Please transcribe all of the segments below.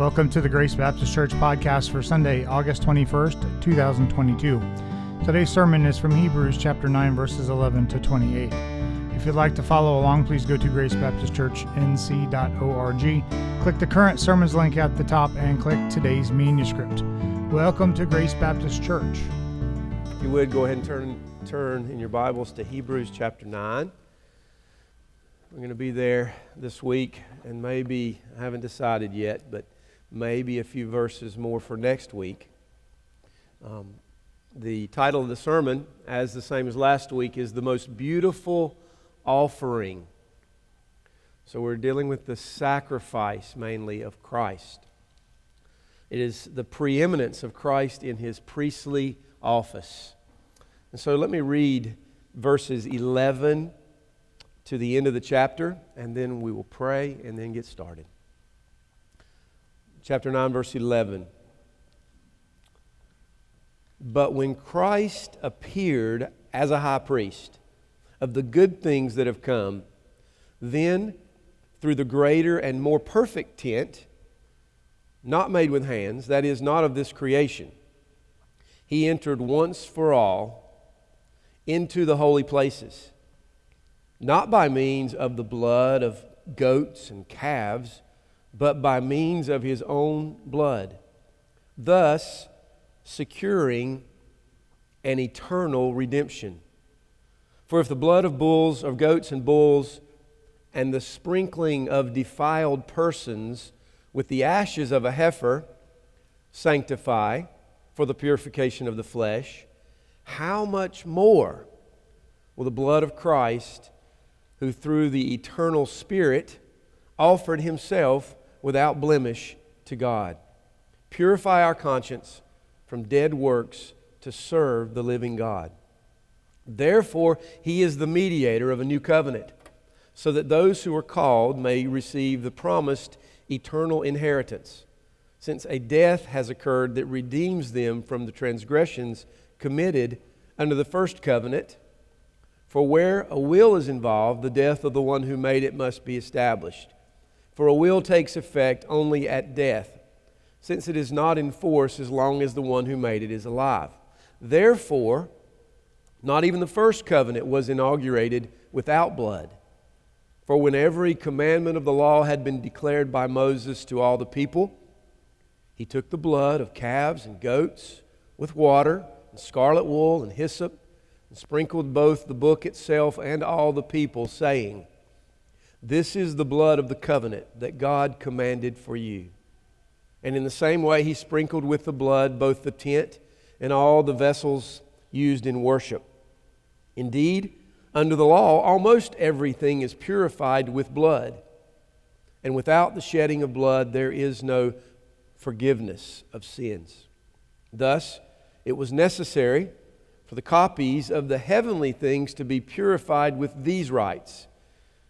Welcome to the Grace Baptist Church podcast for Sunday, August 21st, 2022. Today's sermon is from Hebrews chapter 9, verses 11 to 28. If you'd like to follow along, please go to gracebaptistchurchnc.org, click the current sermons link at the top, and click today's manuscript. Welcome to Grace Baptist Church. If you would, go ahead and turn, turn in your Bibles to Hebrews chapter 9. We're going to be there this week, and maybe, I haven't decided yet, but maybe a few verses more for next week. Um, the title of the sermon, as the same as last week, is The Most Beautiful Offering. So we're dealing with the sacrifice mainly of Christ. It is the preeminence of Christ in his priestly office. And so let me read verses 11 to the end of the chapter, and then we will pray and then get started chapter 9, verse 11. But when Christ appeared as a high priest of the good things that have come, then through the greater and more perfect tent, not made with hands, that is, not of this creation, he entered once for all into the holy places, not by means of the blood of goats and calves but by means of his own blood, thus securing an eternal redemption. For if the blood of bulls, of goats and bulls, and the sprinkling of defiled persons with the ashes of a heifer sanctify for the purification of the flesh, how much more will the blood of Christ, who through the eternal Spirit offered himself without blemish to God. Purify our conscience from dead works to serve the living God. Therefore, he is the mediator of a new covenant, so that those who are called may receive the promised eternal inheritance, since a death has occurred that redeems them from the transgressions committed under the first covenant. For where a will is involved, the death of the one who made it must be established. For a will takes effect only at death, since it is not in force as long as the one who made it is alive. Therefore, not even the first covenant was inaugurated without blood. For when every commandment of the law had been declared by Moses to all the people, he took the blood of calves and goats with water and scarlet wool and hyssop and sprinkled both the book itself and all the people, saying, this is the blood of the covenant that God commanded for you. And in the same way, he sprinkled with the blood both the tent and all the vessels used in worship. Indeed, under the law, almost everything is purified with blood. And without the shedding of blood, there is no forgiveness of sins. Thus, it was necessary for the copies of the heavenly things to be purified with these rites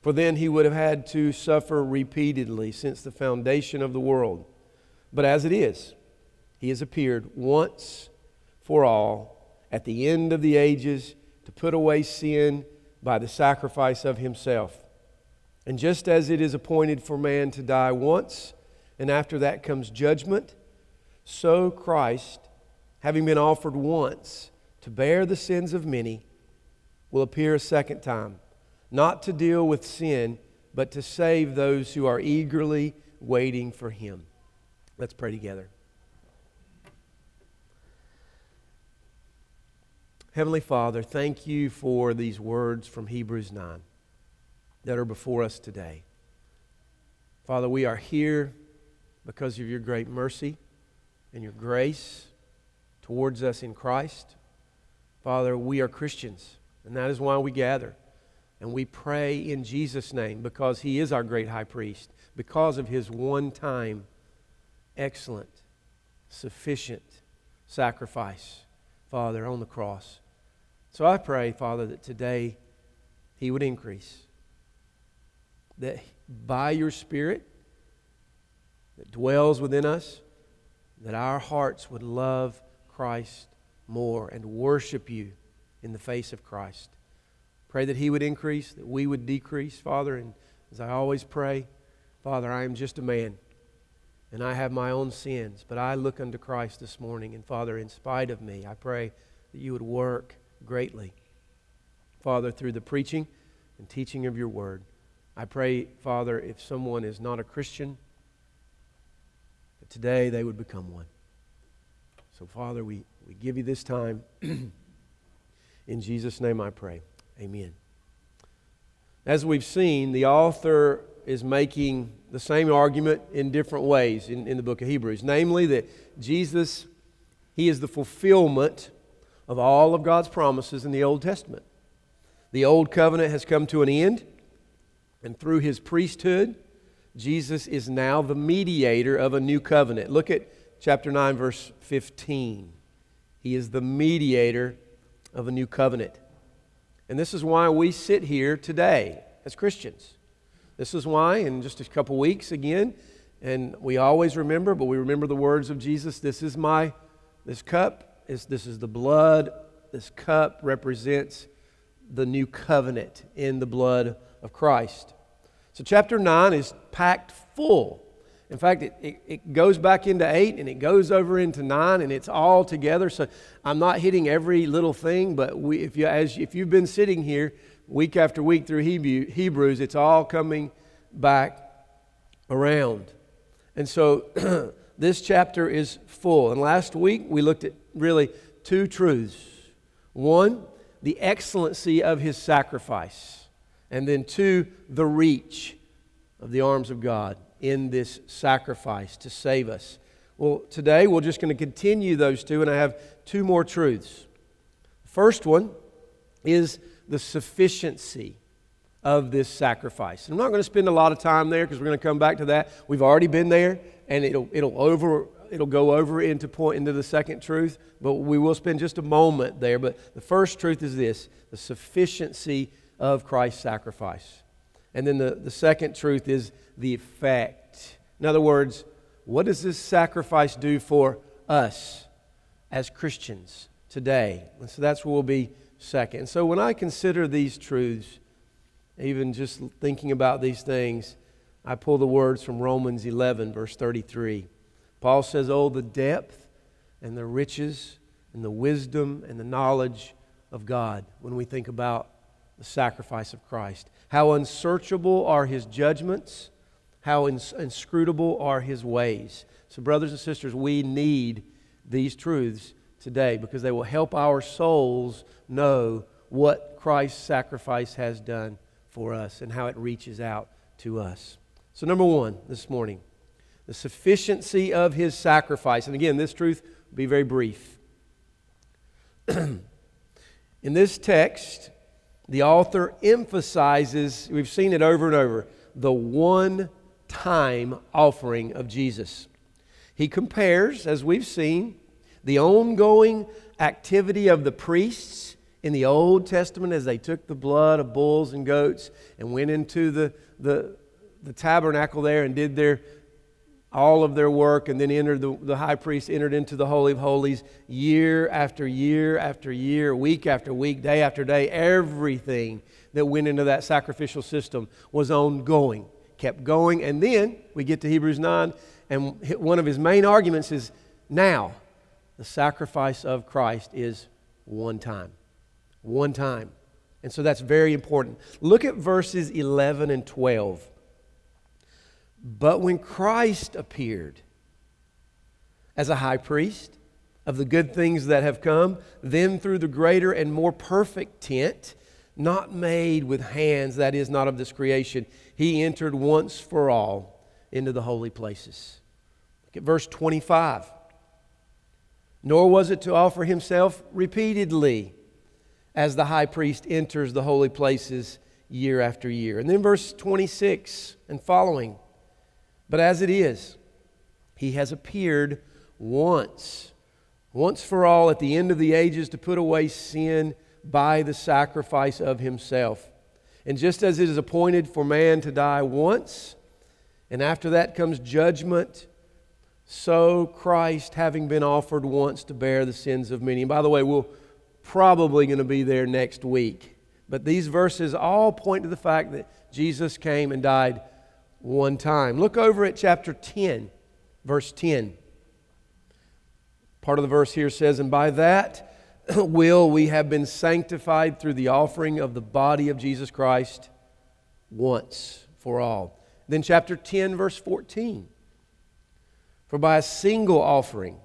for then he would have had to suffer repeatedly since the foundation of the world. But as it is, he has appeared once for all at the end of the ages to put away sin by the sacrifice of himself. And just as it is appointed for man to die once, and after that comes judgment, so Christ, having been offered once to bear the sins of many, will appear a second time not to deal with sin, but to save those who are eagerly waiting for Him. Let's pray together. Heavenly Father, thank you for these words from Hebrews 9 that are before us today. Father, we are here because of your great mercy and your grace towards us in Christ. Father, we are Christians, and that is why we gather. And we pray in Jesus' name because he is our great high priest, because of his one time excellent sufficient sacrifice, Father, on the cross. So I pray, Father, that today He would increase. That by your Spirit that dwells within us, that our hearts would love Christ more and worship you in the face of Christ. Pray that He would increase, that we would decrease, Father. And as I always pray, Father, I am just a man and I have my own sins, but I look unto Christ this morning. And Father, in spite of me, I pray that you would work greatly. Father, through the preaching and teaching of your word. I pray, Father, if someone is not a Christian, that today they would become one. So, Father, we, we give you this time. In Jesus' name I pray. Amen. As we've seen, the author is making the same argument in different ways in, in the book of Hebrews. Namely, that Jesus, He is the fulfillment of all of God's promises in the Old Testament. The Old Covenant has come to an end, and through His priesthood, Jesus is now the mediator of a new covenant. Look at chapter 9, verse 15. He is the mediator of a new covenant. And this is why we sit here today as Christians. This is why, in just a couple weeks again, and we always remember, but we remember the words of Jesus this is my, this cup, is, this is the blood, this cup represents the new covenant in the blood of Christ. So, chapter 9 is packed full. In fact, it, it, it, goes back into 8 and it goes over into 9 and it's all together. So, I'm not hitting every little thing, but we, if, you, as, if you've been sitting here week after week through Hebrew, Hebrews, it's all coming back around. And so, this chapter is full. And last week, we looked at really two truths one, the excellency of his sacrifice and then two, the reach of the arms of God in this sacrifice to save us. Well, today we're just going to continue those two, and I have two more truths. First one is the sufficiency of this sacrifice. I'm not going to spend a lot of time there because we're going to come back to that. We've already been there, and it'll, it'll, over, it'll go over into, point, into the second truth, but we will spend just a moment there. But the first truth is this the sufficiency of Christ's sacrifice. And then the, the second truth is the effect. In other words, what does this sacrifice do for us as Christians today? And so that's where we'll be second. So when I consider these truths, even just thinking about these things, I pull the words from Romans 11, verse 33. Paul says, Oh, the depth and the riches and the wisdom and the knowledge of God when we think about the sacrifice of Christ. How unsearchable are his judgments, how ins- inscrutable are his ways. So, brothers and sisters, we need these truths today because they will help our souls know what Christ's sacrifice has done for us and how it reaches out to us. So, number one this morning, the sufficiency of his sacrifice. And again, this truth will be very brief. In this text, the author emphasizes, we've seen it over and over, the one time offering of Jesus. He compares, as we've seen, the ongoing activity of the priests in the Old Testament as they took the blood of bulls and goats and went into the, the, the tabernacle there and did their all of their work and then entered the, the high priest entered into the holy of holies year after year after year week after week day after day everything that went into that sacrificial system was ongoing kept going and then we get to hebrews 9 and one of his main arguments is now the sacrifice of christ is one time one time. And so that's very important. Look at verses 11 and 12 but when Christ appeared as a high priest of the good things that have come, then through the greater and more perfect tent, not made with hands, that is, not of this creation, he entered once for all into the holy places. Look at verse 25. Nor was it to offer himself repeatedly as the high priest enters the holy places year after year. And then verse 26 and following. But as it is, he has appeared once, once for all at the end of the ages to put away sin by the sacrifice of himself. And just as it is appointed for man to die once, and after that comes judgment, so Christ, having been offered once to bear the sins of many. And by the way, we're probably going to be there next week. But these verses all point to the fact that Jesus came and died one time. Look over at chapter 10, verse 10. Part of the verse here says, And by that will we have been sanctified through the offering of the body of Jesus Christ once for all. Then, chapter 10, verse 14. For by a single offering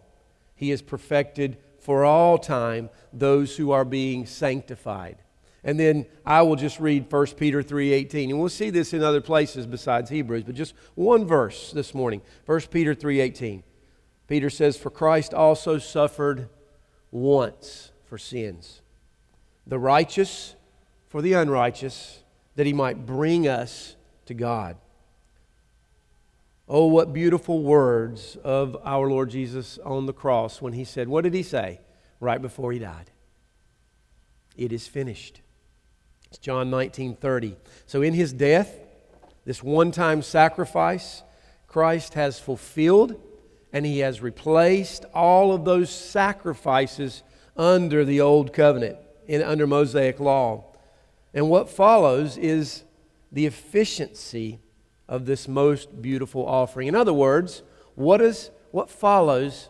he has perfected for all time those who are being sanctified. And then I will just read 1 Peter 3:18. And we'll see this in other places besides Hebrews, but just one verse this morning. 1 Peter 3:18. Peter says, "For Christ also suffered once for sins, the righteous for the unrighteous, that he might bring us to God." Oh, what beautiful words of our Lord Jesus on the cross when he said, What did he say right before he died? It is finished. It's John 19 30. So, in his death, this one time sacrifice, Christ has fulfilled and he has replaced all of those sacrifices under the old covenant, in, under Mosaic law. And what follows is the efficiency of this most beautiful offering. In other words, what is what follows?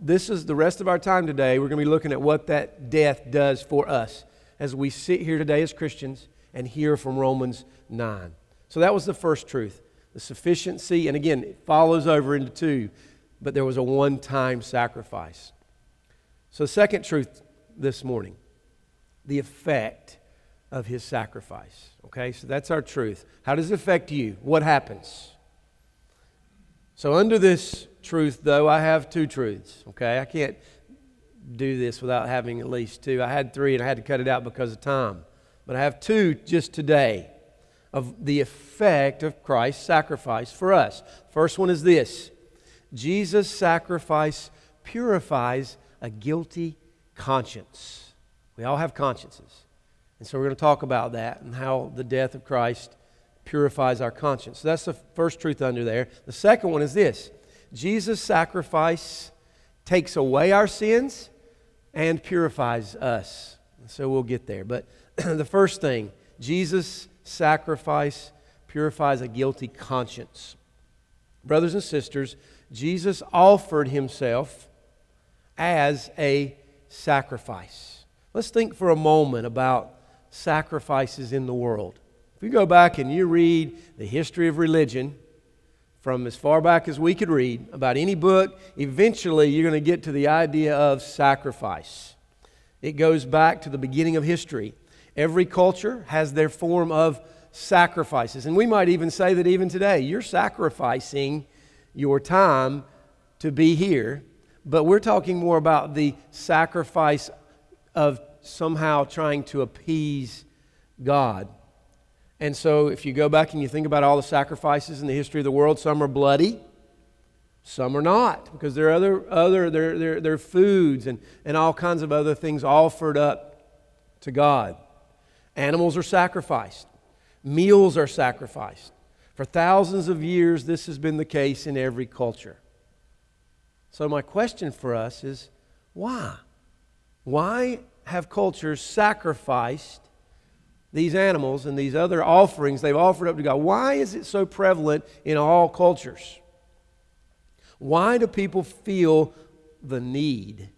This is the rest of our time today. We're going to be looking at what that death does for us as we sit here today as Christians and hear from Romans 9. So that was the first truth the sufficiency, and again, it follows over into two, but there was a one time sacrifice. So, second truth this morning the effect of his sacrifice. Okay, so that's our truth. How does it affect you? What happens? So, under this truth, though, I have two truths. Okay, I can't do this without having at least two. I had three and I had to cut it out because of time. But I have two just today of the effect of Christ's sacrifice for us. First one is this Jesus' sacrifice purifies a guilty conscience. We all have consciences. And so we're going to talk about that and how the death of Christ purifies our conscience. So that's the first truth under there. The second one is this Jesus' sacrifice takes away our sins and purifies us. So we'll get there. But the first thing, Jesus' sacrifice purifies a guilty conscience. Brothers and sisters, Jesus offered himself as a sacrifice. Let's think for a moment about sacrifices in the world. If you go back and you read the history of religion from as far back as we could read about any book, eventually you're going to get to the idea of sacrifice. It goes back to the beginning of history. Every culture has their form of sacrifices. And we might even say that even today, you're sacrificing your time to be here, but we're talking more about the sacrifice of somehow trying to appease God. And so, if you go back and you think about all the sacrifices in the history of the world, some are bloody, some are not, because there are other, other there, there, there are foods and, and all kinds of other things offered up to God. Animals are sacrificed, meals are sacrificed. For thousands of years, this has been the case in every culture. So, my question for us is why? Why have cultures sacrificed these animals and these other offerings they've offered up to God? Why is it so prevalent in all cultures? Why do people feel the need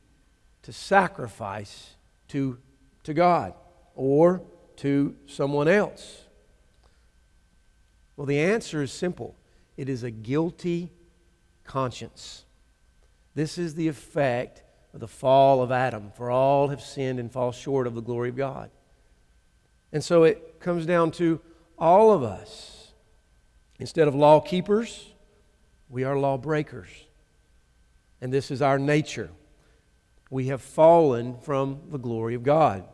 to sacrifice to, to God or to someone else? Well, the answer is simple it is a guilty conscience. This is the effect of the fall of Adam, for all have sinned and fall short of the glory of God. And so it comes down to all of us. Instead of law keepers, we are lawbreakers. And this is our nature. We have fallen from the glory of God.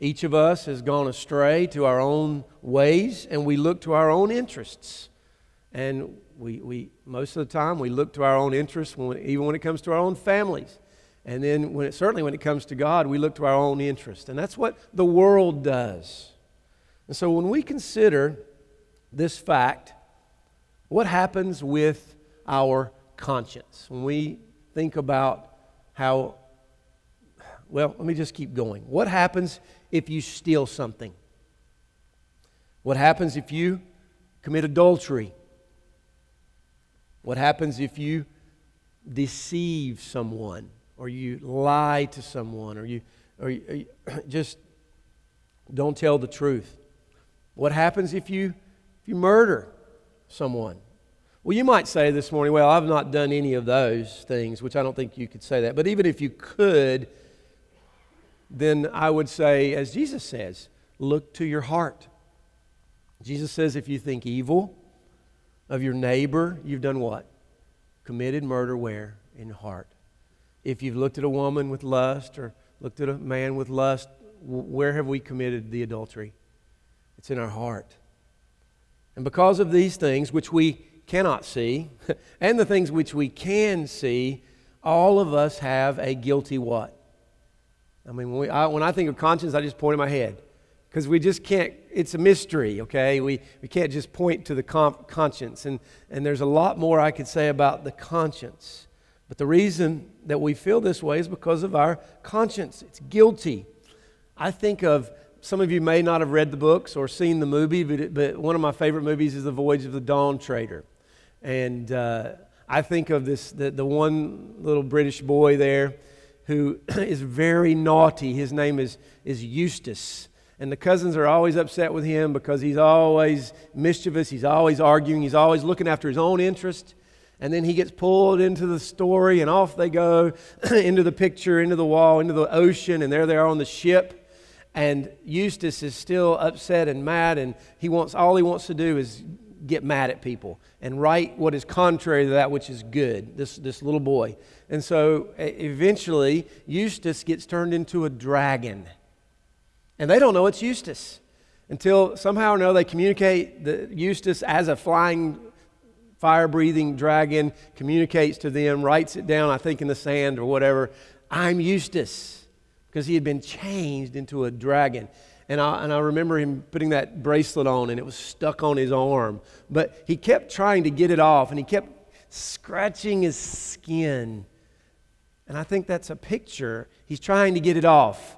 Each of us has gone astray to our own ways, and we look to our own interests. And we, we, most of the time, we look to our own interests, when, even when it comes to our own families. And then, when it, certainly when it comes to God, we look to our own interest. And that's what the world does. And so, when we consider this fact, what happens with our conscience? When we think about how, well, let me just keep going. What happens if you steal something? What happens if you commit adultery? What happens if you deceive someone or you lie to someone or you, or you, or you just don't tell the truth? What happens if you, if you murder someone? Well, you might say this morning, well, I've not done any of those things, which I don't think you could say that. But even if you could, then I would say, as Jesus says, look to your heart. Jesus says, if you think evil of your neighbor, you've done what? Committed murder where? In your heart. If you've looked at a woman with lust or looked at a man with lust, where have we committed the adultery? It's in our heart. And because of these things, which we cannot see, and the things which we can see, all of us have a guilty what? I mean, when, we, I, when I think of conscience, I just point in my head because we just can't, it's a mystery, okay? We, we can't just point to the conscience. And, and there's a lot more I could say about the conscience. But the reason that we feel this way is because of our conscience. It's guilty. I think of, some of you may not have read the books or seen the movie, but, it, but one of my favorite movies is The Voyage of the Dawn Trader. And uh, I think of this, the, the one little British boy there who is very naughty. His name is, is Eustace and the cousins are always upset with him because he's always mischievous, he's always arguing, he's always looking after his own interest. And then he gets pulled into the story, and off they go into the picture, into the wall, into the ocean, and there they are on the ship. And Eustace is still upset and mad, and he wants all he wants to do is get mad at people and write what is contrary to that which is good. This this little boy, and so eventually Eustace gets turned into a dragon and they don't know it's Eustace until somehow or another they communicate the Eustace as a flying, fire breathing dragon communicates to them, writes it down, I think in the sand or whatever. I'm Eustace because he had been changed into a dragon. And I, and I remember him putting that bracelet on and it was stuck on his arm. But he kept trying to get it off and he kept scratching his skin. And I think that's a picture. He's trying to get it off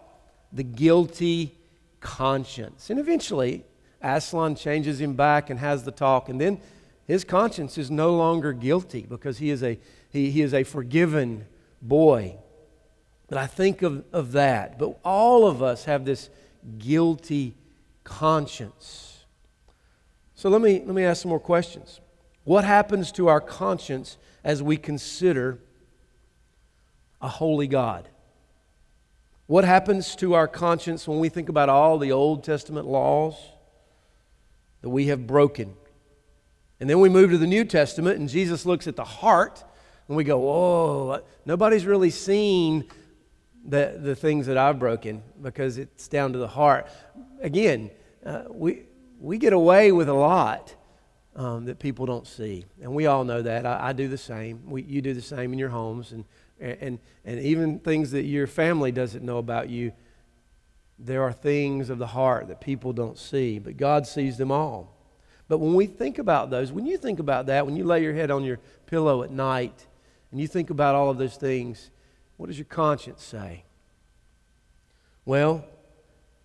the guilty conscience. And eventually, Aslan changes him back and has the talk, and then his conscience is no longer guilty because he is a, he, he is a forgiven boy. But I think of, of that. But all of us have this guilty conscience. So let me, let me ask some more questions. What happens to our conscience as we consider a holy God? What happens to our conscience when we think about all the Old Testament laws that we have broken? And then we move to the New Testament, and Jesus looks at the heart, and we go, Oh, nobody's really seen the, the things that I've broken because it's down to the heart. Again, uh, we, we get away with a lot um, that people don't see. And we all know that. I, I do the same. We, you do the same in your homes. And and, and even things that your family doesn't know about you, there are things of the heart that people don't see, but God sees them all. But when we think about those, when you think about that, when you lay your head on your pillow at night and you think about all of those things, what does your conscience say? Well,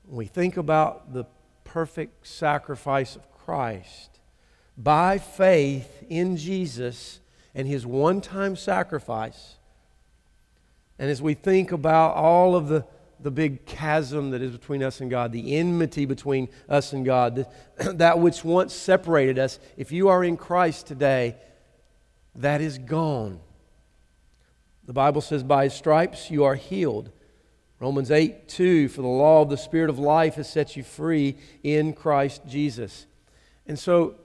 when we think about the perfect sacrifice of Christ, by faith in Jesus and his one time sacrifice, and as we think about all of the, the big chasm that is between us and God, the enmity between us and God, that which once separated us, if you are in Christ today, that is gone. The Bible says, by his stripes you are healed. Romans 8 2, for the law of the Spirit of life has set you free in Christ Jesus. And so,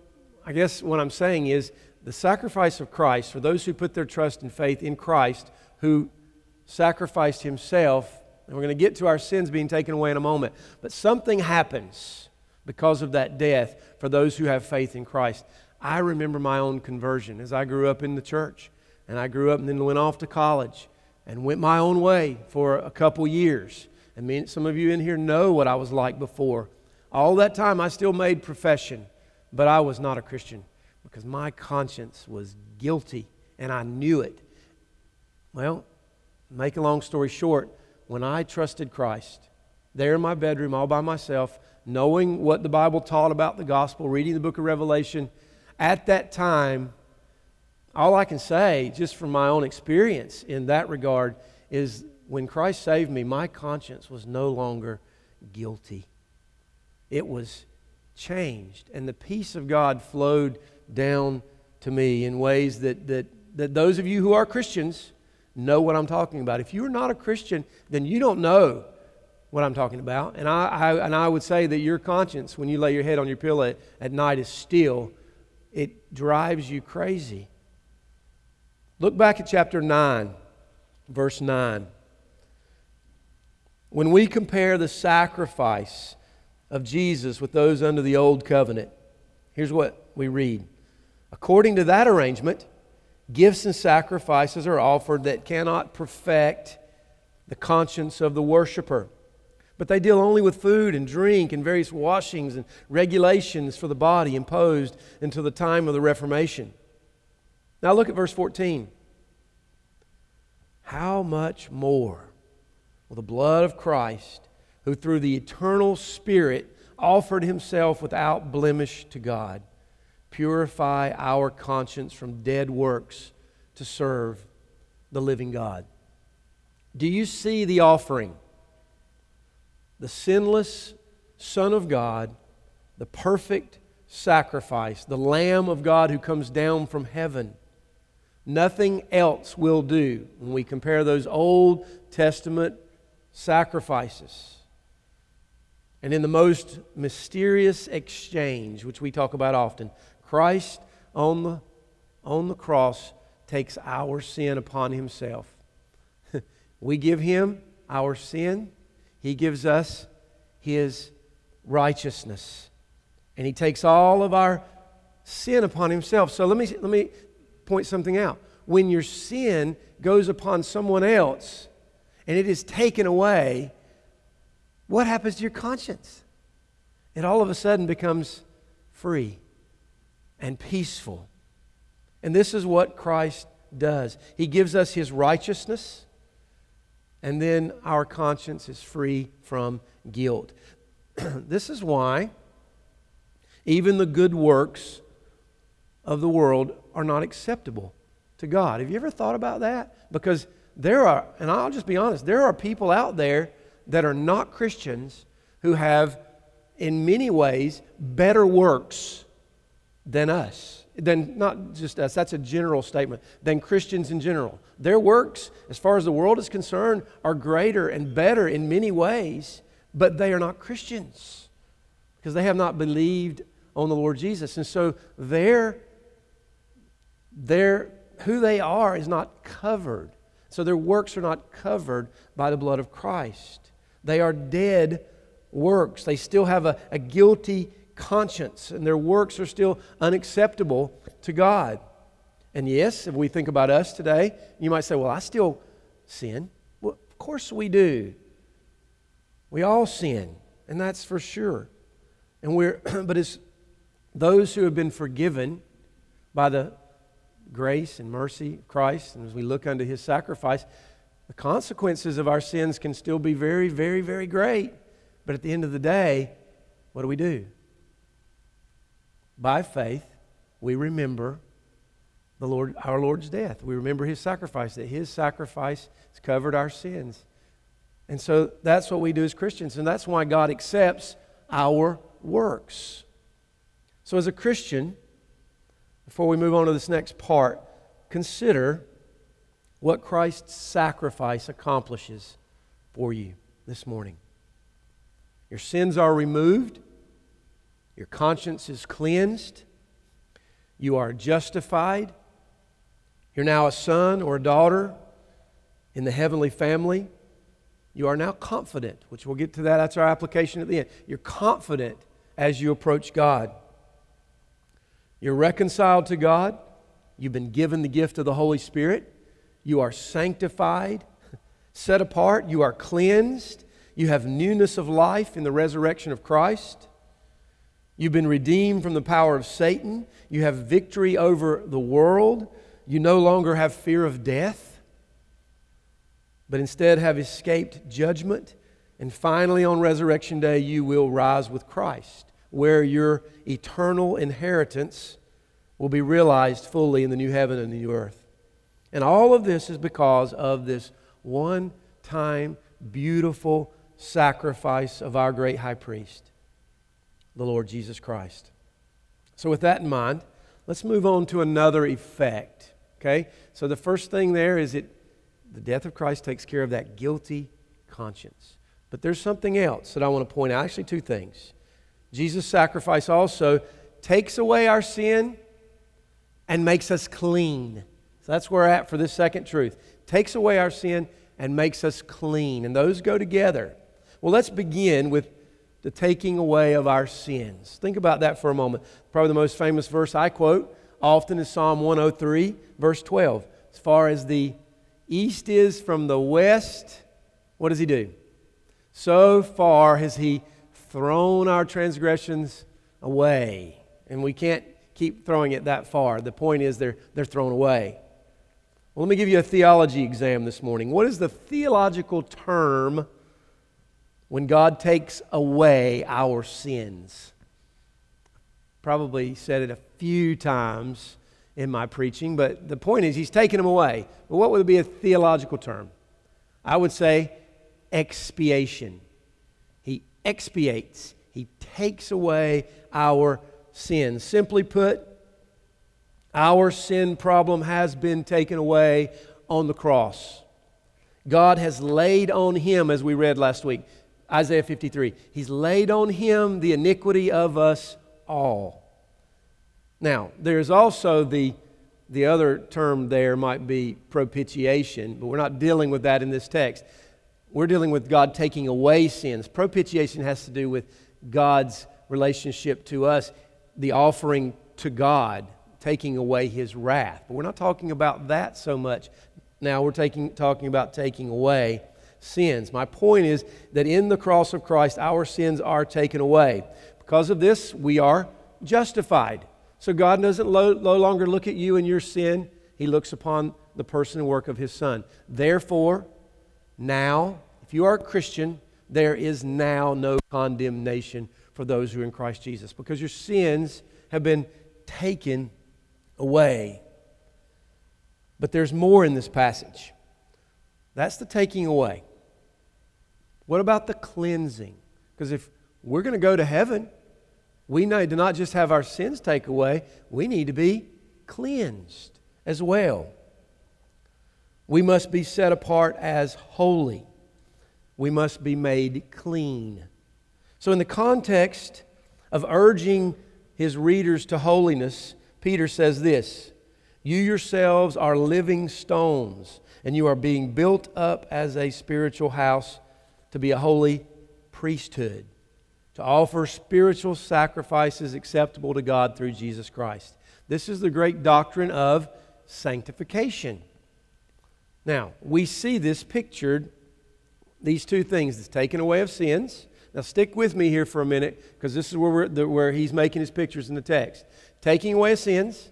I guess what I'm saying is the sacrifice of Christ, for those who put their trust and faith in Christ, who sacrificed himself. And we're going to get to our sins being taken away in a moment. But something happens because of that death for those who have faith in Christ. I remember my own conversion as I grew up in the church. And I grew up and then went off to college and went my own way for a couple years. And me, some of you in here know what I was like before. All that time I still made profession, but I was not a Christian because my conscience was guilty and I knew it. Well, make a long story short, when I trusted Christ, there in my bedroom all by myself, knowing what the Bible taught about the gospel, reading the book of Revelation, at that time, all I can say, just from my own experience in that regard, is when Christ saved me, my conscience was no longer guilty. It was changed, and the peace of God flowed down to me in ways that, that, that those of you who are Christians know what I'm talking about. If you're not a Christian, then you don't know what I'm talking about. And I, I, and I would say that your conscience, when you lay your head on your pillow at, at night, is still, it drives you crazy. Look back at chapter 9, verse 9. When we compare the sacrifice of Jesus with those under the old covenant, here's what we read. According to that arrangement, gifts and sacrifices are offered that cannot perfect the conscience of the worshiper. But they deal only with food and drink and various washings and regulations for the body imposed until the time of the Reformation. Now look at verse 14. How much more will the blood of Christ, who through the eternal Spirit offered himself without blemish to God, purify our conscience from dead works to serve the living God? Do you see the offering? The sinless Son of God, the perfect sacrifice, the Lamb of God who comes down from heaven. Nothing else will do when we compare those Old Testament sacrifices. And in the most mysterious exchange, which we talk about often, Christ on the, on the cross takes our sin upon himself. we give him our sin, he gives us his righteousness. And he takes all of our sin upon himself. So let me, let me point something out. When your sin goes upon someone else and it is taken away, what happens to your conscience? It all of a sudden becomes free and peaceful. And this is what Christ does. He gives us his righteousness and then our conscience is free from guilt. this is why even the good works of the world are not acceptable to God. Have you ever thought about that? Because there are, and I'll just be honest, there are people out there that are not Christians who have, in many ways, better works than us than not just us, that's a general statement, than Christians in general. Their works, as far as the world is concerned, are greater and better in many ways, but they are not Christians because they have not believed on the Lord Jesus. And so their, their, who they are is not covered. So their works are not covered by the blood of Christ. They are dead works. They still have a, a guilty conscience and their works are still unacceptable to God. And yes, if we think about us today, you might say, well, I still sin. Well, of course we do. We all sin, and that's for sure. And we're, but it's those who have been forgiven by the grace and mercy of Christ, and as we look unto his sacrifice, the consequences of our sins can still be very, very, very great. But at the end of the day, what do we do? By faith, we remember the Lord, our Lord's death. We remember his sacrifice, that his sacrifice has covered our sins. And so that's what we do as Christians, and that's why God accepts our works. So, as a Christian, before we move on to this next part, consider what Christ's sacrifice accomplishes for you this morning. Your sins are removed, your conscience is cleansed. You are justified. You're now a son or a daughter in the heavenly family. You are now confident, which we'll get to that. That's our application at the end. You're confident as you approach God. You're reconciled to God. You've been given the gift of the Holy Spirit. You are sanctified, set apart. You are cleansed. You have newness of life in the resurrection of Christ. You've been redeemed from the power of Satan. You have victory over the world. You no longer have fear of death, but instead have escaped judgment. And finally, on resurrection day, you will rise with Christ, where your eternal inheritance will be realized fully in the new heaven and the new earth. And all of this is because of this one time beautiful sacrifice of our great high priest, the Lord Jesus Christ. So, with that in mind, let's move on to another effect. Okay? So, the first thing there is it the death of Christ takes care of that guilty conscience. But there's something else that I want to point out. Actually, two things. Jesus' sacrifice also takes away our sin and makes us clean. So that's where we're at for this second truth. Takes away our sin and makes us clean. And those go together. Well, let's begin with the taking away of our sins. Think about that for a moment. Probably the most famous verse I quote often is Psalm 103, verse 12. As far as the east is from the west, what does he do? So far has he thrown our transgressions away. And we can't keep throwing it that far. The point is they're, they're thrown away. Well, let me give you a theology exam this morning. What is the theological term when God takes away our sins? Probably said it a few times in my preaching, but the point is he's taken them away. But what would be a theological term? I would say expiation. He expiates, He takes away our sins. Simply put, our sin problem has been taken away on the cross. God has laid on Him, as we read last week, Isaiah 53, He's laid on Him the iniquity of us all. Now, there's also the the other term there might be propitiation, but we're not dealing with that in this text. We're dealing with God taking away sins. Propitiation has to do with God's relationship to us, the offering to God, taking away his wrath. But we're not talking about that so much. Now we're taking, talking about taking away sins. My point is that in the cross of Christ, our sins are taken away. Because of this, we are justified. So God doesn't no longer look at you and your sin, He looks upon the person and work of His Son. Therefore, now if you are a Christian, there is now no condemnation for those who are in Christ Jesus because your sins have been taken away. But there's more in this passage. That's the taking away. What about the cleansing? Because if we're going to go to heaven, we need to not just have our sins taken away, we need to be cleansed as well. We must be set apart as holy we must be made clean. So, in the context of urging his readers to holiness, Peter says this You yourselves are living stones, and you are being built up as a spiritual house to be a holy priesthood, to offer spiritual sacrifices acceptable to God through Jesus Christ. This is the great doctrine of sanctification. Now, we see this pictured these two things the taking away of sins. Now, stick with me here for a minute because this is where, the, where he's making his pictures in the text. Taking away of sins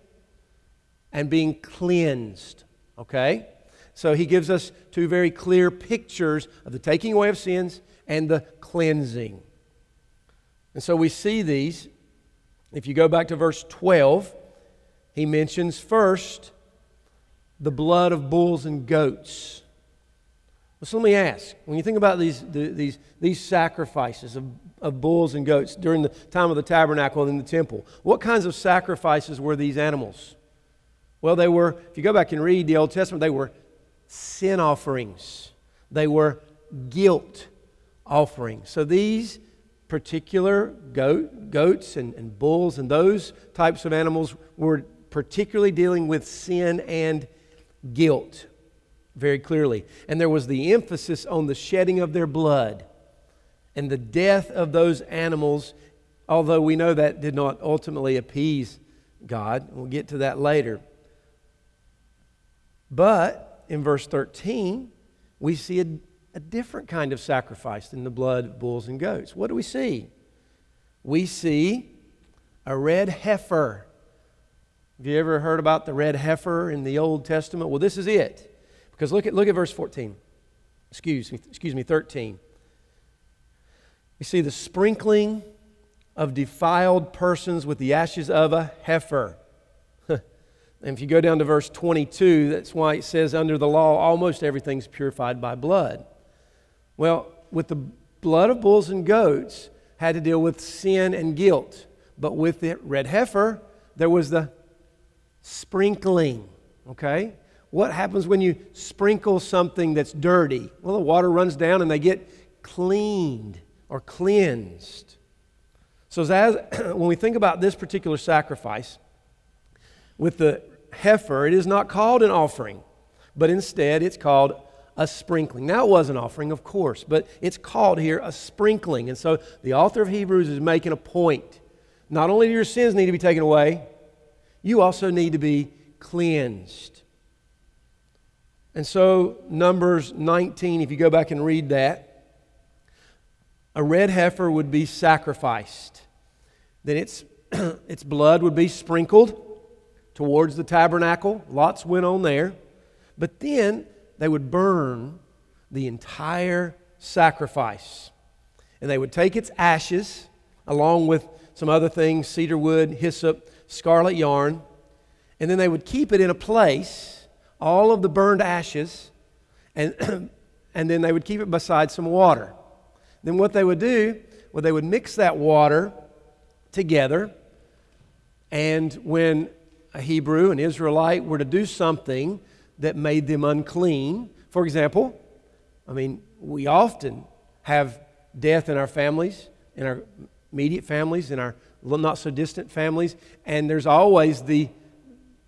and being cleansed. Okay? So he gives us two very clear pictures of the taking away of sins and the cleansing. And so we see these. If you go back to verse 12, he mentions first the blood of bulls and goats. So let me ask when you think about these, the, these, these sacrifices of, of bulls and goats during the time of the tabernacle and in the temple, what kinds of sacrifices were these animals? Well, they were, if you go back and read the Old Testament, they were sin offerings, they were guilt offerings. So these particular goat, goats and, and bulls and those types of animals were particularly dealing with sin and guilt very clearly. And there was the emphasis on the shedding of their blood and the death of those animals, although we know that did not ultimately appease God. We'll get to that later. But in verse 13, we see a, a different kind of sacrifice than the blood of bulls and goats. What do we see? We see a red heifer. Have you ever heard about the red heifer in the Old Testament? Well, this is it. Because look at, look at verse 14. Excuse me, excuse me, 13. We see the sprinkling of defiled persons with the ashes of a heifer. And if you go down to verse 22, that's why it says, under the law, almost everything's purified by blood. Well, with the blood of bulls and goats, had to deal with sin and guilt. But with the red heifer, there was the sprinkling. Okay? What happens when you sprinkle something that's dirty? Well, the water runs down and they get cleaned or cleansed. So, as, when we think about this particular sacrifice, with the heifer, it is not called an offering, but instead it's called a sprinkling. Now, it was an offering, of course, but it's called here a sprinkling. And so the author of Hebrews is making a point. Not only do your sins need to be taken away, you also need to be cleansed. And so, Numbers 19, if you go back and read that, a red heifer would be sacrificed then its, its blood would be sprinkled towards the tabernacle. Lots went on there. But then they would burn the entire sacrifice. And they would take its ashes, along with some other things cedar wood, hyssop, scarlet yarn, and then they would keep it in a place, all of the burned ashes, and, and then they would keep it beside some water. Then what they would do, well, they would mix that water together. And when a Hebrew, an Israelite, were to do something that made them unclean, for example, I mean, we often have death in our families, in our immediate families, in our not so distant families, and there's always the,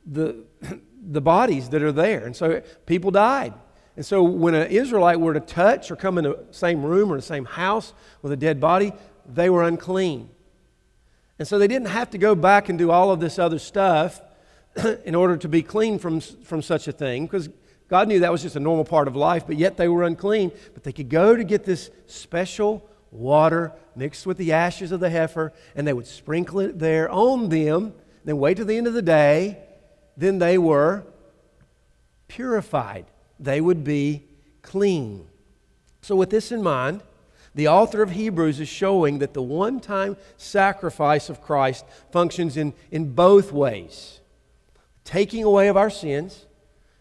the, the bodies that are there. And so people died. And so when an Israelite were to touch or come in the same room or the same house with a dead body, they were unclean. And so they didn't have to go back and do all of this other stuff in order to be clean from, from such a thing, because God knew that was just a normal part of life, but yet they were unclean. But they could go to get this special water mixed with the ashes of the heifer, and they would sprinkle it there on them, then wait till the end of the day. Then they were purified. They would be clean. So, with this in mind, the author of Hebrews is showing that the one time sacrifice of Christ functions in, in both ways taking away of our sins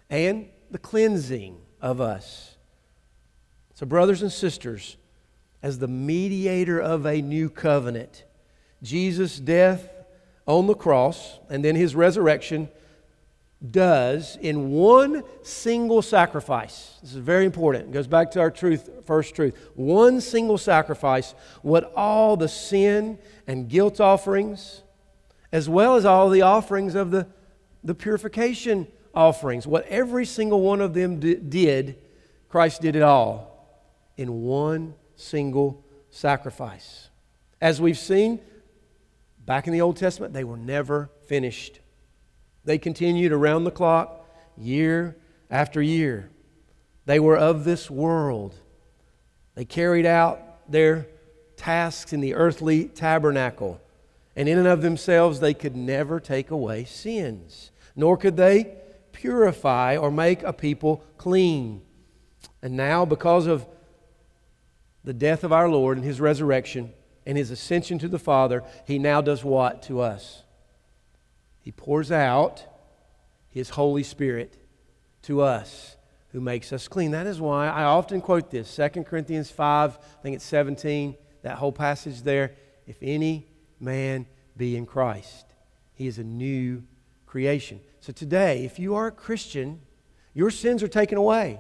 and the cleansing of us. So, brothers and sisters, as the mediator of a new covenant, Jesus' death on the cross and then his resurrection does in one single sacrifice. This is very important. It goes back to our truth, first truth. One single sacrifice, what all the sin and guilt offerings, as well as all the offerings of the, the purification offerings, what every single one of them d- did, Christ did it all in one single sacrifice. As we've seen back in the Old Testament, they were never finished. They continued around the clock, year after year. They were of this world. They carried out their tasks in the earthly tabernacle. And in and of themselves, they could never take away sins, nor could they purify or make a people clean. And now, because of the death of our Lord and his resurrection and his ascension to the Father, he now does what to us? He pours out His Holy Spirit to us who makes us clean. That is why I often quote this 2 Corinthians 5, I think it's 17, that whole passage there. If any man be in Christ, he is a new creation. So today, if you are a Christian, your sins are taken away,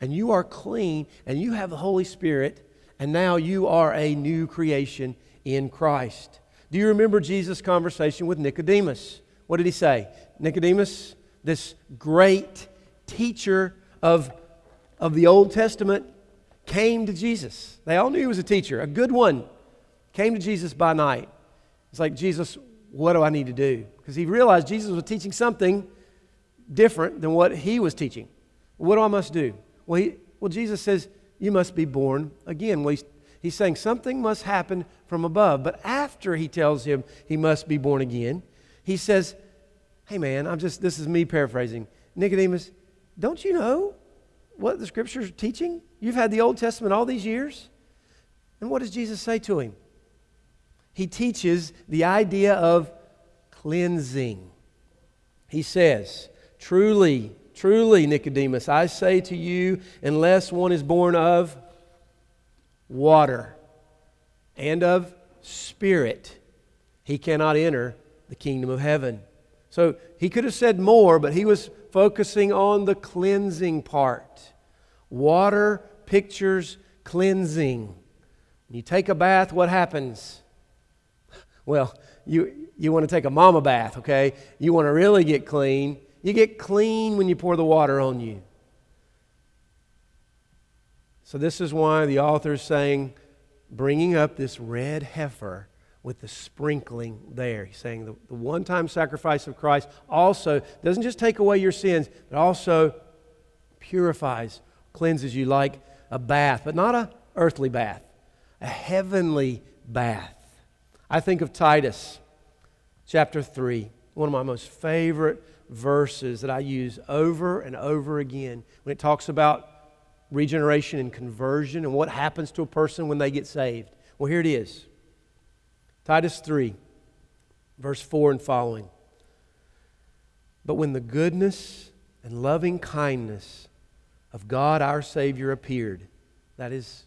and you are clean, and you have the Holy Spirit, and now you are a new creation in Christ. Do you remember Jesus' conversation with Nicodemus? What did he say? Nicodemus, this great teacher of, of the Old Testament, came to Jesus. They all knew he was a teacher, a good one. Came to Jesus by night. It's like, Jesus, what do I need to do? Because he realized Jesus was teaching something different than what he was teaching. What do I must do? Well, he, well Jesus says, You must be born again. Well, he's, he's saying something must happen from above. But after he tells him he must be born again, he says, Hey, man, I'm just, this is me paraphrasing. Nicodemus, don't you know what the scriptures are teaching? You've had the Old Testament all these years. And what does Jesus say to him? He teaches the idea of cleansing. He says, Truly, truly, Nicodemus, I say to you, unless one is born of water and of spirit, he cannot enter the kingdom of heaven. So he could have said more, but he was focusing on the cleansing part. Water pictures cleansing. When you take a bath, what happens? Well, you, you want to take a mama bath, okay? You want to really get clean. You get clean when you pour the water on you. So, this is why the author is saying, bringing up this red heifer with the sprinkling there. He's saying the, the one time sacrifice of Christ also doesn't just take away your sins, but also purifies, cleanses you like a bath, but not a earthly bath, a heavenly bath. I think of Titus chapter 3, one of my most favorite verses that I use over and over again when it talks about regeneration and conversion and what happens to a person when they get saved. Well, here it is Titus 3, verse 4 and following. But when the goodness and loving kindness of God our Savior appeared, that is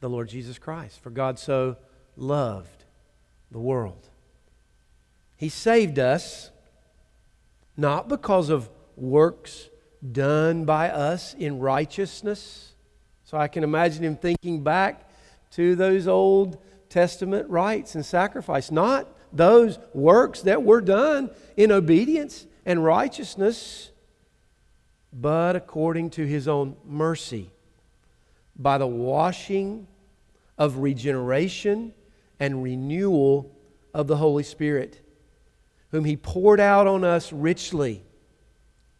the Lord Jesus Christ, for God so loved the world. He saved us not because of works done by us in righteousness. So I can imagine him thinking back to those Old Testament rites and sacrifice, not those works that were done in obedience and righteousness, but according to his own mercy, by the washing of regeneration and renewal of the Holy Spirit, whom he poured out on us richly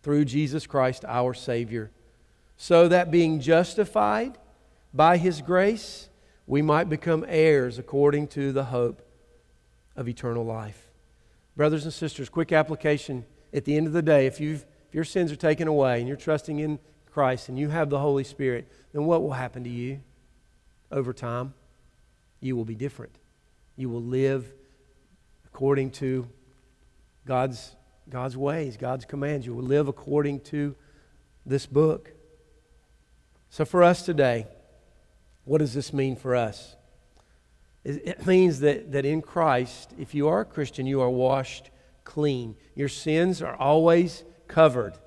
through Jesus Christ our Savior, so that being justified by His grace, we might become heirs according to the hope of eternal life. Brothers and sisters, quick application at the end of the day if, you've, if your sins are taken away and you're trusting in Christ and you have the Holy Spirit, then what will happen to you over time? You will be different. You will live according to God's God's ways, God's commands. You will live according to this book. So, for us today, what does this mean for us? It means that, that in Christ, if you are a Christian, you are washed clean. Your sins are always covered.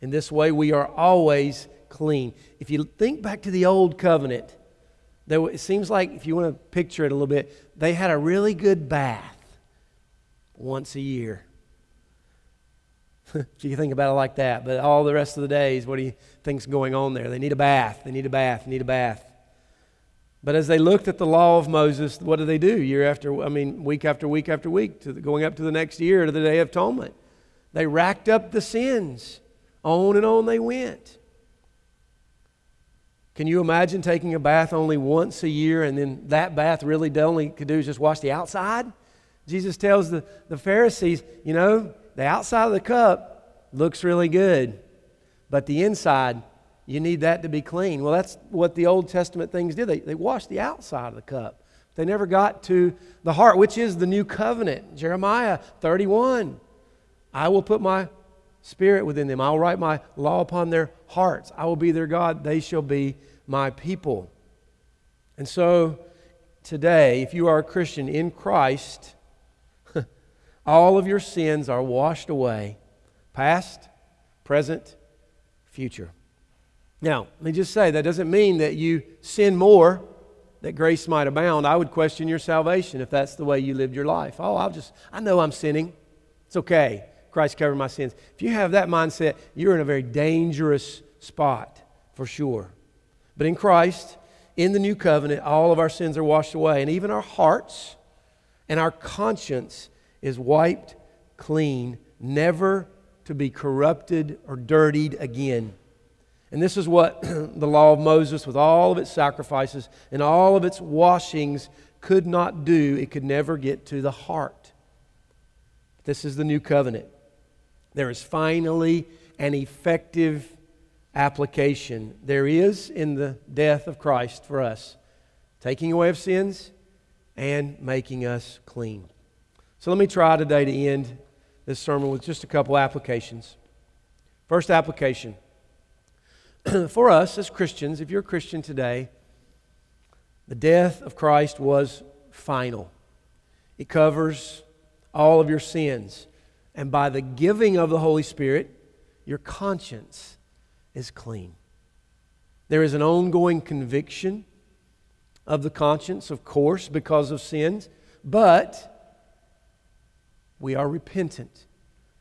In this way, we are always clean. If you think back to the old covenant, there, it seems like, if you want to picture it a little bit, they had a really good bath once a year. if you think about it like that. But all the rest of the days, what do you think's going on there? They need a bath. They need a bath. They need a bath. But as they looked at the law of Moses, what do they do year after, I mean, week after week after week, to the, going up to the next year to the Day of Atonement? They racked up the sins. On and on they went. Can you imagine taking a bath only once a year and then that bath really the only could do is just wash the outside? Jesus tells the, the Pharisees, you know, the outside of the cup looks really good, but the inside, you need that to be clean. Well, that's what the Old Testament things did. They, they washed the outside of the cup. They never got to the heart, which is the new covenant. Jeremiah 31. I will put my spirit within them. I will write my law upon their hearts. I will be their God. They shall be my people. And so, today, if you are a Christian in Christ, all of your sins are washed away past, present, future. Now, let me just say that doesn't mean that you sin more that grace might abound. I would question your salvation if that's the way you lived your life. Oh, I'll just, I know I'm sinning. It's okay. Christ covered my sins. If you have that mindset, you're in a very dangerous spot for sure. But in Christ, in the new covenant, all of our sins are washed away, and even our hearts and our conscience is wiped clean, never to be corrupted or dirtied again. And this is what the law of Moses, with all of its sacrifices and all of its washings, could not do. It could never get to the heart. This is the new covenant. There is finally an effective application. There is in the death of Christ for us, taking away of sins and making us clean. So let me try today to end this sermon with just a couple applications. First application for us as Christians, if you're a Christian today, the death of Christ was final. It covers all of your sins. And by the giving of the Holy Spirit, your conscience is clean. There is an ongoing conviction of the conscience, of course, because of sins, but we are repentant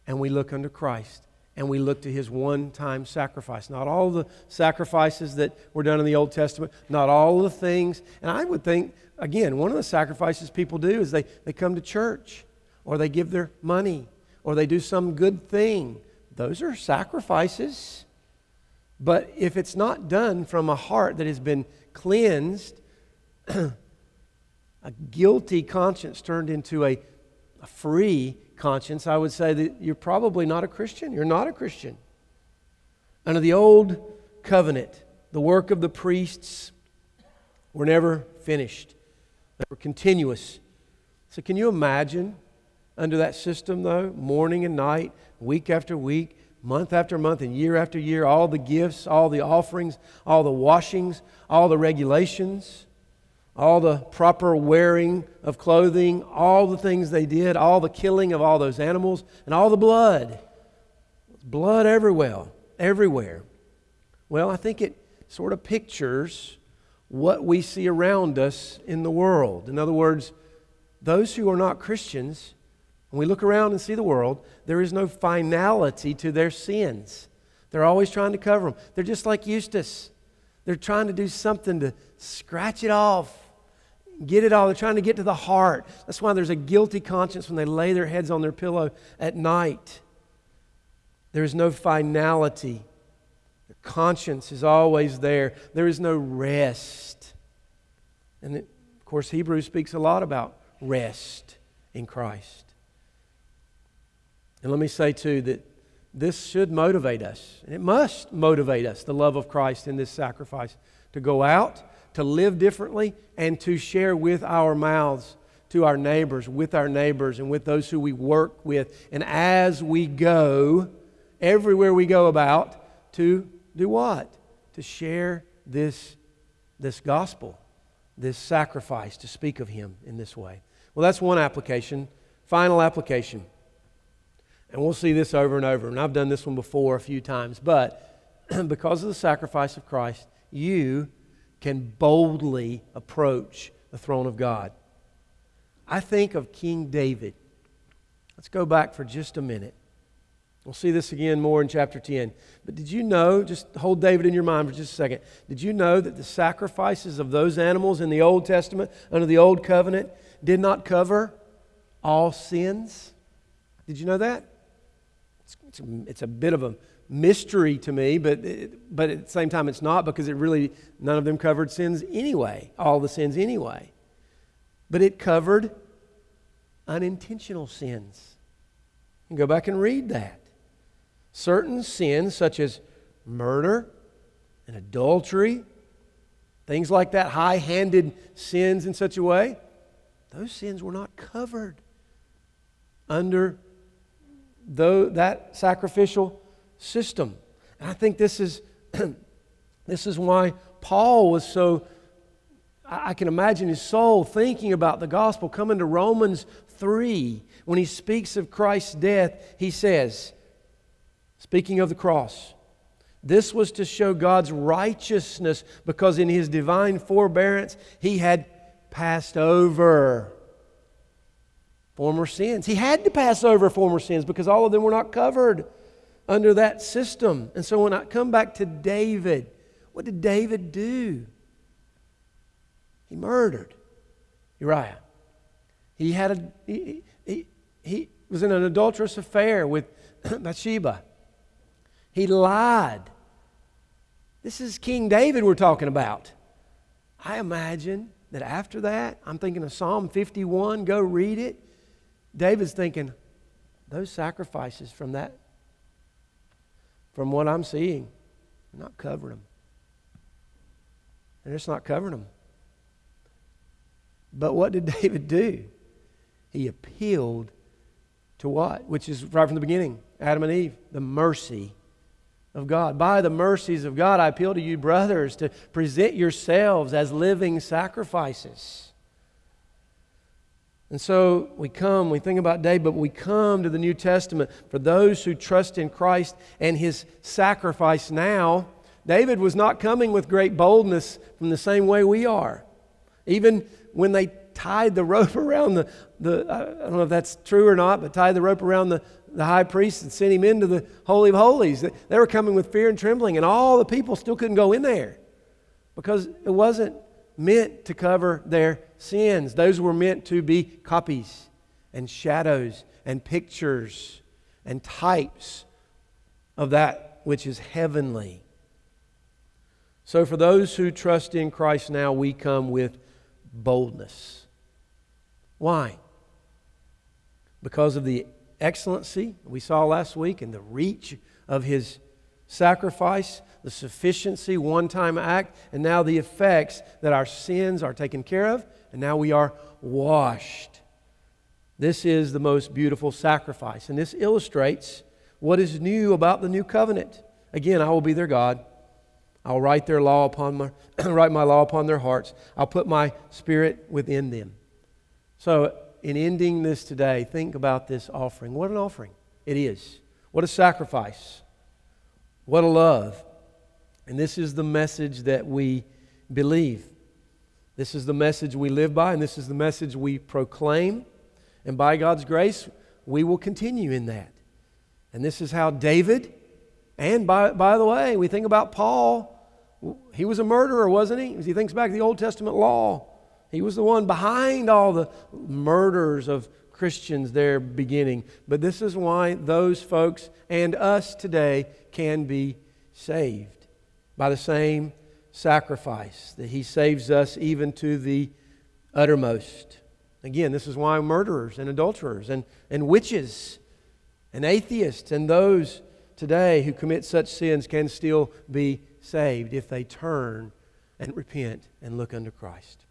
and we look unto Christ and we look to his one time sacrifice. Not all the sacrifices that were done in the Old Testament, not all the things. And I would think, again, one of the sacrifices people do is they, they come to church or they give their money or they do some good thing. Those are sacrifices. But if it's not done from a heart that has been cleansed, a guilty conscience turned into a, a free conscience, I would say that you're probably not a Christian. You're not a Christian. Under the old covenant, the work of the priests were never finished, they were continuous. So, can you imagine under that system, though, morning and night, week after week, month after month, and year after year, all the gifts, all the offerings, all the washings, all the regulations? all the proper wearing of clothing, all the things they did, all the killing of all those animals, and all the blood. Blood everywhere, everywhere. Well, I think it sort of pictures what we see around us in the world. In other words, those who are not Christians, when we look around and see the world, there is no finality to their sins. They're always trying to cover them. They're just like Eustace. They're trying to do something to scratch it off get it all. They're trying to get to the heart. That's why there's a guilty conscience when they lay their heads on their pillow at night. There is no finality. The conscience is always there. There is no rest. And it, of course, Hebrews speaks a lot about rest in Christ. And let me say, too, that this should motivate us, and it must motivate us, the love of Christ in this sacrifice, to go out to live differently, and to share with our mouths to our neighbors, with our neighbors, and with those who we work with. And as we go, everywhere we go about, to do what? To share this, this gospel, this sacrifice, to speak of Him in this way. Well, that's one application. Final application. And we'll see this over and over. And I've done this one before a few times. But because of the sacrifice of Christ, you can boldly approach the throne of God. I think of King David. Let's go back for just a minute. We'll see this again more in chapter 10. But did you know, just hold David in your mind for just a second, did you know that the sacrifices of those animals in the Old Testament, under the Old Covenant, did not cover all sins? Did you know that? It's, it's, a, bit of a mystery to me, but, it, but at the same time, it's not because it really, none of them covered sins anyway, all the sins anyway. But it covered unintentional sins. You go back and read that. Certain sins, such as murder and adultery, things like that, high handed sins in such a way, those sins were not covered under though that sacrificial system. And I think this is, this is why Paul was so, I can imagine his soul thinking about the gospel. Coming to Romans 3, when he speaks of Christ's death, he says, speaking of the cross, this was to show God's righteousness because in his divine forbearance he had passed over former sins. He had to pass over former sins because all of them were not covered under that system. And so when I come back to David, what did David do? He murdered Uriah. He had a, he, he, he was in an adulterous affair with Bathsheba. He lied. This is King David we're talking about. I imagine that after that, I'm thinking of Psalm 51, go read it. David's thinking, those sacrifices from that, from what I'm seeing, not covering them. And it's not covering them. But what did David do? He appealed to what? Which is right from the beginning Adam and Eve, the mercy of God. By the mercies of God, I appeal to you, brothers, to present yourselves as living sacrifices. And so we come, we think about David, but we come to the New Testament for those who trust in Christ and his sacrifice now. David was not coming with great boldness from the same way we are. Even when they tied the rope around the, the I don't know if that's true or not, but tied the rope around the, the high priest and sent him into the Holy of Holies. They were coming with fear and trembling, and all the people still couldn't go in there because it wasn't meant to cover their sins. Those were meant to be copies and shadows and pictures and types of that which is heavenly. So, for those who trust in Christ now, we come with boldness. Why? Because of the excellency we saw last week and the reach of his sacrifice, the sufficiency, one time act, and now the effects that our sins are taken care of, and now we are washed. This is the most beautiful sacrifice, and this illustrates what is new about the new covenant. Again, I will be their God. I'll write their law upon my write my law upon their hearts. I'll put my spirit within them. So in ending this today, think about this offering. What an offering it is. What a sacrifice. What a love. And this is the message that we believe. This is the message we live by, and this is the message we proclaim. And by God's grace, we will continue in that. And this is how David, and by, by the way, we think about Paul. He was a murderer, wasn't he? As he thinks back to the Old Testament law. He was the one behind all the murders of Christians there beginning. But this is why those folks and us today can be saved by the same sacrifice that He saves us even to the uttermost. Again, this is why murderers and adulterers and, and witches and atheists and those today who commit such sins can still be saved if they turn and repent and look unto Christ.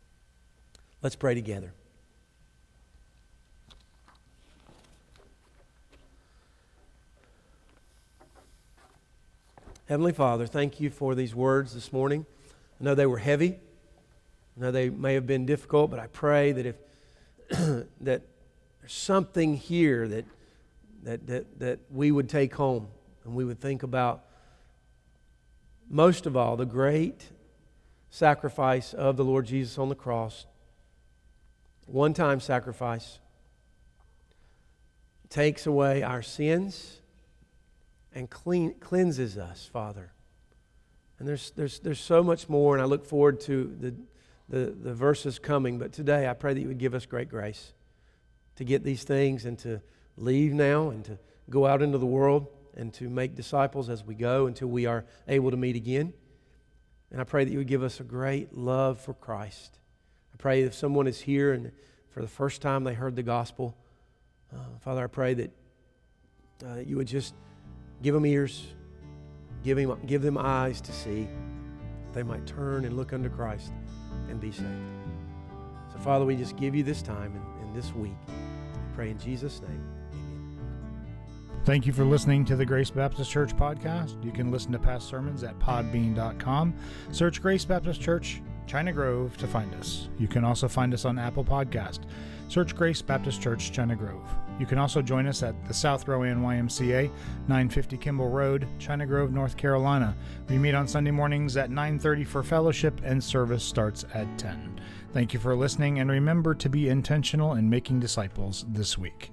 Let's pray together. Heavenly Father, thank you for these words this morning. I know they were heavy. I know they may have been difficult, but I pray that if that there's something here that, that, that, that we would take home and we would think about most of all the great sacrifice of the Lord Jesus on the cross one time sacrifice takes away our sins and clean, cleanses us, Father. And there's, there's, there's so much more, and I look forward to the, the, the verses coming. But today, I pray that you would give us great grace to get these things and to leave now and to go out into the world and to make disciples as we go until we are able to meet again. And I pray that you would give us a great love for Christ I pray if someone is here and for the first time they heard the gospel, uh, Father, I pray that uh, you would just give them ears, give, him, give them eyes to see, they might turn and look unto Christ and be saved. So, Father, we just give you this time and, and this week. We pray in Jesus' name. Thank you for listening to the Grace Baptist Church podcast. You can listen to past sermons at podbean.com. Search Grace Baptist Church China Grove to find us. You can also find us on Apple Podcast. Search Grace Baptist Church, China Grove. You can also join us at the South Rowan YMCA, 950 Kimball Road, China Grove, North Carolina. We meet on Sunday mornings at 9:30 for fellowship and service starts at 10. Thank you for listening and remember to be intentional in making disciples this week.